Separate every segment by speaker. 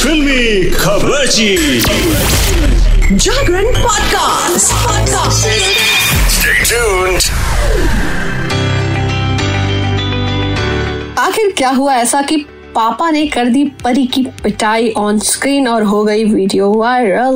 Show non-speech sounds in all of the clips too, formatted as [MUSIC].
Speaker 1: फिल्मी खबर
Speaker 2: जागरण podcast podcast
Speaker 3: आखिर क्या हुआ? ऐसा कि पापा ने कर दी परी की पिटाई ऑन स्क्रीन और हो गई वीडियो वायरल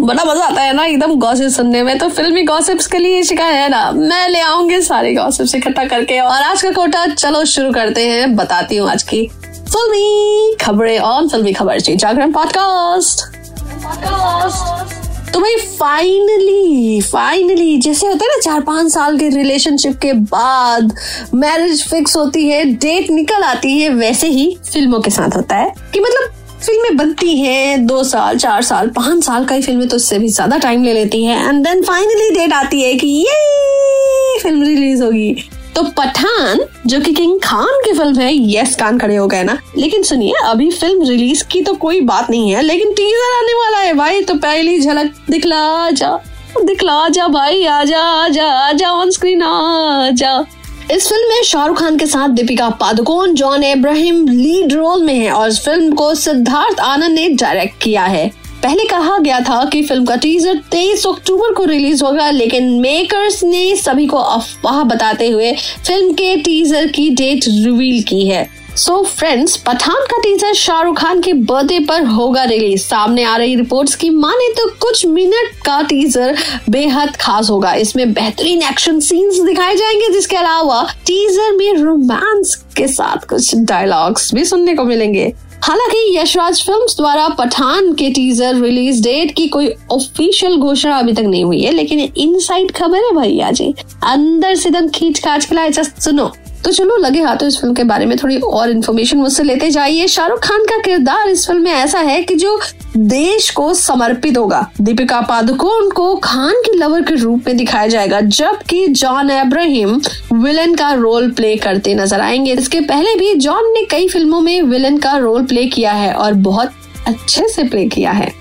Speaker 3: बड़ा मज़ा आता है ना एकदम गॉसिप सुनने में। तो फिल्मी गॉसिप्स के लिए शिकायत है ना मैं ले आऊँगी सारे गॉसिप्स इकट्ठा करके। और आज का कोटा चलो शुरू करते हैं। बताती हूँ आज की फिल्मी खबरें ऑन फिल्मी खबर जी जागरण पॉडकास्ट तो भाई फाइनली फाइनली जैसे होता है ना चार पाँच साल के रिलेशनशिप के बाद मैरिज फिक्स होती है डेट निकल आती है वैसे ही फ़िल्मों के साथ होता है। कि मतलब फ़िल्में बनती हैं दो साल चार साल पाँच साल का ही फ़िल्में तो इससे भी ज़्यादा टाइम ले लेती हैं। एंड देन फाइनली डेट आती है कि ये फ़िल्म रिलीज़ होगी। तो पठान, जो कि किंग खान की फ़िल्म है यस कान खड़े हो गए ना। लेकिन सुनिए, अभी फ़िल्म रिलीज़ की तो कोई बात नहीं है, लेकिन टीजर आने वाला है भाई तो पहली झलक, दिखला जा दिखला जा भाई आजा आजा आजा ऑन स्क्रीन आजा इस फ़िल्म में शाहरुख खान के साथ Deepika Padukone, John Ibrahim lead role में है और इस फ़िल्म को सिद्धार्थ आनंद ने डायरेक्ट किया है। पहले कहा गया था कि फ़िल्म का टीजर 23 अक्टूबर को रिलीज़ होगा, लेकिन मेकर्स ने सभी को अफवाह बताते हुए फ़िल्म के टीजर की डेट रिवील की है। सो फ्रेंड्स पठान का टीजर शाहरुख खान के बर्थडे पर होगा रिलीज़ सामने आ रही रिपोर्ट्स की माने तो कुछ मिनट का टीजर बेहद खास होगा। इसमें बेहतरीन एक्शन सीन्स दिखाए जाएँगे, जिसके अलावा टीजर में रोमांस के साथ कुछ डायलॉग्स भी सुनने को मिलेंगे। हालाँकि यशराज फिल्म्स द्वारा पठान के टीजर रिलीज़ डेट की कोई ऑफिशियल घोषणा अभी तक नहीं हुई है, लेकिन इनसाइड खबर है भैया जी अंदर से दम खींच खाच के लाए जस्ट सुनो। तो चलो, लगे हाथों इस फ़िल्म के बारे में थोड़ी और इन्फॉर्मेशन मुझसे लेते जाइए। शाहरुख खान का किरदार इस फ़िल्म में ऐसा है कि जो देश को समर्पित होगा। दीपिका पादुकोण को खान की लवर के रूप में दिखाया जाएगा, जबकि जॉन एब्राहिम विलन का रोल प्ले करते नज़र आएँगे। इसके पहले भी जॉन ने कई फ़िल्मों में विलन का रोल प्ले किया है और बहुत अच्छे से प्ले किया है।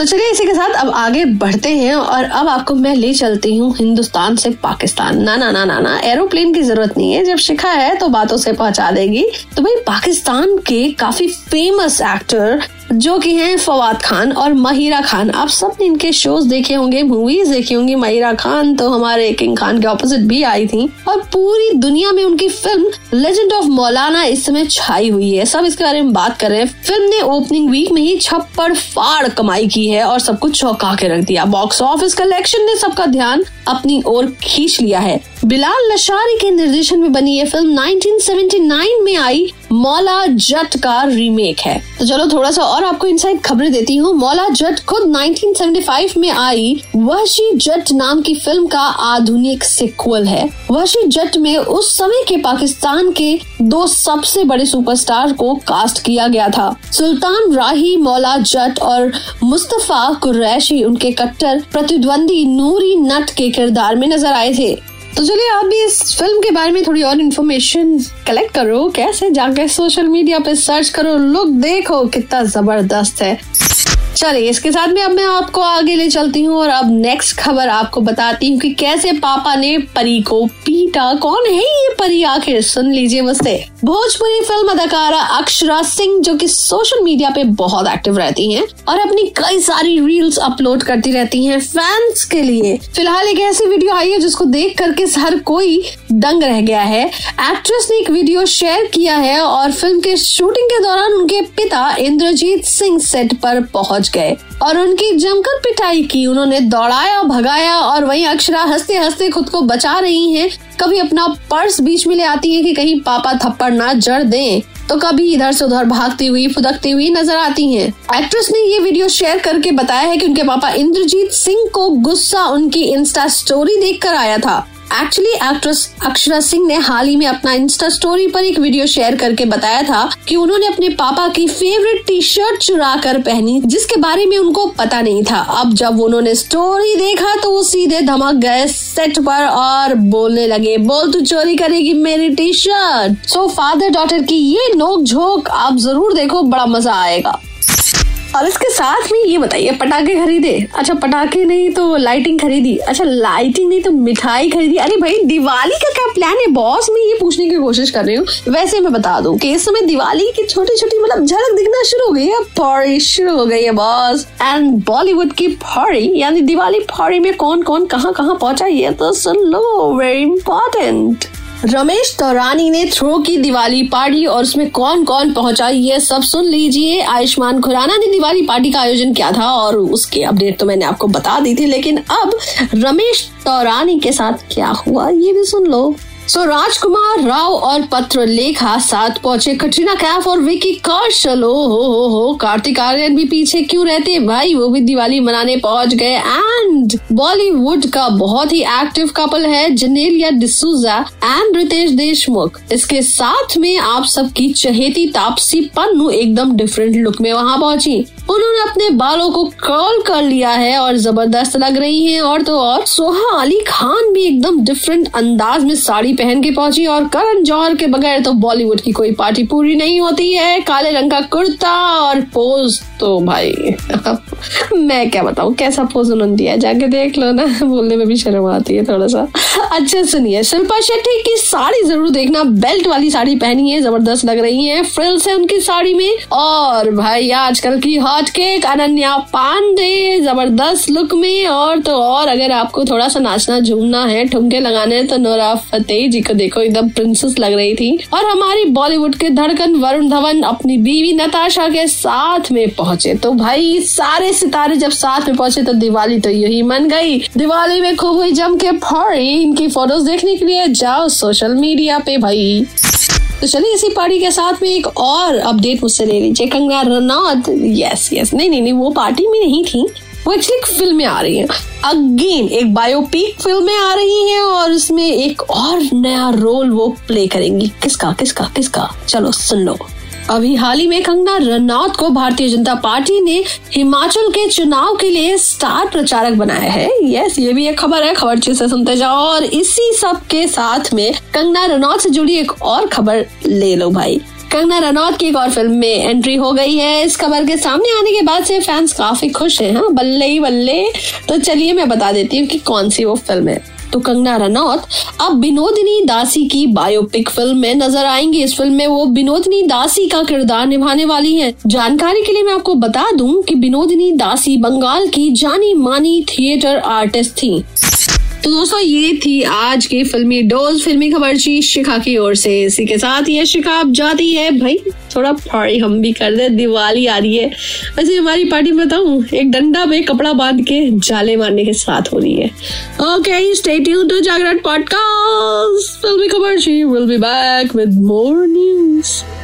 Speaker 3: तो चलिए इसी के साथ अब आगे बढ़ते हैं और अब आपको मैं ले चलती हूँ हिंदुस्तान से पाकिस्तान। ना ना ना ना ना, एरोप्लेन की ज़रूरत नहीं है। जब शिखा है तो बातों से पहुँचा देगी। तो भाई, पाकिस्तान के काफ़ी फ़ेमस एक्टर जो कि हैं फवाद खान और महिरा खान। आप सबने इनके शोज़ देखे होंगे मूवीज़ देखी होंगी। महिरा खान तो हमारे किंग खान के ऑपोजिट भी आई थी। और पूरी दुनिया में उनकी फ़िल्म लेजेंड ऑफ़ मौलाना इस समय छाई हुई है। सब इसके बारे में बात कर रहे हैं। फ़िल्म ने ओपनिंग वीक में ही छप्पड़ फाड़ कमाई की है और सब कुछ चौंका के रख दिया। बॉक्स ऑफ़िस कलेक्शन ने सबका ध्यान अपनी ओर खींच लिया है। बिलाल लशारी के निर्देशन में बनी ये फ़िल्म 1979 में आई मौला जट का रीमेक है। तो चलो थोड़ा सा और आपको इनसाइड खबरें देती हूँ। मौला जट खुद 1975 में आई। वहशी जट नाम की फ़िल्म का आधुनिक सिक्वल है। वहशी जट में उस समय के पाकिस्तान के दो सबसे बड़े सुपरस्टार को कास्ट किया गया था। सुल्तान राही, मौला जट और मुस्तफ़ा कुरैशी उनके कट्टर प्रतिद्वंदी नूरी नट के किरदार में नज़र आए थे। तो चलिए, आप भी इस फ़िल्म के बारे में थोड़ी और इन्फॉर्मेशन कलेक्ट करो। कैसे जाके सोशल मीडिया पे सर्च करो? लुक देखो कितना ज़बरदस्त है। चलिए, इसके साथ में अब मैं आपको आगे ले चलती हूँ और अब नेक्स्ट खबर आपको बताती हूँ कि कैसे पापा ने परी को पीटा। कौन है ये परी? आखिर सुन लीजिए मुझसे। भोजपुरी फ़िल्म अदाकारा अक्षरा सिंह, जो कि सोशल मीडिया पे बहुत एक्टिव रहती हैं और अपनी कई सारी रील्स अपलोड करती रहती हैं फैंस के लिए। फ़िलहाल एक ऐसी वीडियो आई है जिसको देख करके हर कोई दंग रह गया है। एक्ट्रेस ने एक वीडियो शेयर किया है और फ़िल्म के शूटिंग के दौरान उनके पिता इंद्रजीत सिंह सेट पर पहुँच गए और उनकी जमकर पिटाई की। उन्होंने दौड़ाया, भगाया और वहीं अक्षरा हँसते हँसते खुद को बचा रही हैं। कभी अपना पर्स बीच में ले आती है कि कहीं पापा थप्पड़ ना जड़ दें। तो कभी इधर से उधर भागती हुई, फुदकती हुई नज़र आती हैं। एक्ट्रेस ने ये वीडियो शेयर करके बताया है कि उनके पापा इंद्रजीत सिंह को गुस्सा उनकी इंस्टा स्टोरी देखकर आया था। एक्चुअली एक्ट्रेस अक्षरा सिंह ने हाल ही में अपना इंस्टा स्टोरी पर एक वीडियो शेयर करके बताया था कि उन्होंने अपने पापा की फेवरेट टी शर्ट चुरा कर पहनी, जिसके बारे में उनको पता नहीं था। अब जब उन्होंने स्टोरी देखा तो वो सीधे धमक गए सेट पर और बोलने लगे, बोल, तू चोरी करेगी मेरी T shirt so father daughter की ये नोक झोंक आप ज़रूर देखो, बड़ा मज़ा आएगा। और इसके साथ में ये बताइए, पटाखे खरीदे। अच्छा पटाखे नहीं तो लाइटिंग खरीदी। अच्छा लाइटिंग नहीं तो मिठाई खरीदी। अरे भाई, दिवाली का क्या प्लान है? बॉस मैं ये पूछने की कोशिश कर रही हूँ। वैसे मैं बता दूँ की इस समय दिवाली की छोटी छोटी मतलब झलक दिखना शुरू हो गई है। फौरी शुरू हो गई है बॉस एंड बॉलीवुड की फौरी यानी दिवाली फौरी में कौन कौन कहाँ कहाँ पहुँचा, ये तो सुन लो वेरी इंपॉर्टेंट रमेश तौरानी ने थ्रो की दिवाली पार्टी और उसमें कौन कौन पहुँचा ये सब सुन लीजिए। आयुष्मान खुराना ने दिवाली पार्टी का आयोजन किया था और उसके अपडेट तो मैंने आपको बता दी थी, लेकिन अब रमेश तौरानी के साथ क्या हुआ ये भी सुन लो। सो राजकुमार राव और पत्र लेखा साथ पहुँचे। कटरीना कैफ और विकी कौशल ओ हो हो हो। कार्तिक आर्यन भी पीछे क्यों रहते? भाई, वो भी दिवाली मनाने पहुँच गए। एंड बॉलीवुड का बहुत ही एक्टिव कपल है जनेलिया डिसूजा एंड रितेश देशमुख इसके साथ में आप सबकी चहेती तापसी पन्नू एकदम डिफरेंट लुक में वहाँ पहुँची। उन्होंने अपने बालों को कर्ल कर लिया है और ज़बरदस्त लग रही हैं। और तो और, सोहा अली खान भी एकदम डिफरेंट अंदाज में साड़ी पहन के पहुँची और करण जौहर के बगैर तो बॉलीवुड की कोई पार्टी पूरी नहीं होती है। काले रंग का कुर्ता और पोज तो भाई, [LAUGHS] मैं क्या बताऊँ, कैसा पोज उन्होंने दिया जाके देख लो ना, [LAUGHS] बोलने में भी शर्म आती है थोड़ा सा अच्छा सुनिए, शिल्पा शेट्टी की साड़ी ज़रूर देखना। बेल्ट वाली साड़ी पहनी है, ज़बरदस्त लग रही है। फ्रिल्स है उनकी साड़ी में। और भाई, आजकल की हॉट केक अनन्या पांडे, ज़बरदस्त लुक में। और तो और, अगर आपको थोड़ा सा नाचना झूमना है, ठुमके लगाने तो नोरा फतेह जी को देखो, एकदम प्रिंसेस लग रही थी। और हमारी बॉलीवुड के धड़कन वरुण धवन अपनी बीवी नताशा के साथ में पहुँचे। तो भाई, सारे सितारे जब साथ में पहुँचे तो दिवाली तो यही मन गई। दिवाली में खूब हुई जम के फौरी इनकी फ़ोटोज़ देखने के लिए जाओ सोशल मीडिया पे भाई। तो चलिए इसी पार्टी के साथ में एक और अपडेट मुझसे ले लीजिए। कंगना रनौत। यस यस नहीं नहीं नहीं, वो पार्टी में नहीं थी। वो एक्चुअली फ़िल्में आ रही हैं। अगेन एक बायोपिक फ़िल्में आ रही हैं और उसमें एक और नया रोल वो प्ले करेंगी। किसका किसका किसका? चलो, सुन। लो अभी हाल ही में कंगना रनौत को भारतीय जनता पार्टी ने हिमाचल के चुनाव के लिए स्टार प्रचारक बनाया है। यस ये भी एक खबर है, खबर से सुनते जाओ। और इसी सब के साथ में कंगना रनौत से जुड़ी एक और खबर ले लो भाई। कंगना रनौत की एक और फ़िल्म में एंट्री हो गई है। इस खबर के सामने आने के बाद से फैंस काफ़ी खुश हैं हाँ बल्ले ही बल्ले। तो चलिए मैं बता देती हूँ कि कौन सी वो फ़िल्म है। तो कंगना रनौत, अब विनोदिनी दासी की बायोपिक फ़िल्म में नज़र आएँगी। इस फ़िल्म में वो विनोदिनी दासी का किरदार निभाने वाली हैं। जानकारी के लिए मैं आपको बता दूँ कि विनोदिनी दासी बंगाल की जानी मानी थिएटर आर्टिस्ट थी। तो दोस्तों, ये थी आज की फिल्मी डोज फिल्मी खबर ची शिखा की ओर से इसी के साथ ये शिखा। अब जाती है, भाई, थोड़ा पार्टी हम भी कर दे, दिवाली आ रही है। वैसे हमारी पार्टी बताऊँ, एक डंडा में कपड़ा बाँध के जाले मारने के साथ हो रही है। Okay stay tune to Jagran podcast Filmi Khabar ची will be back with more news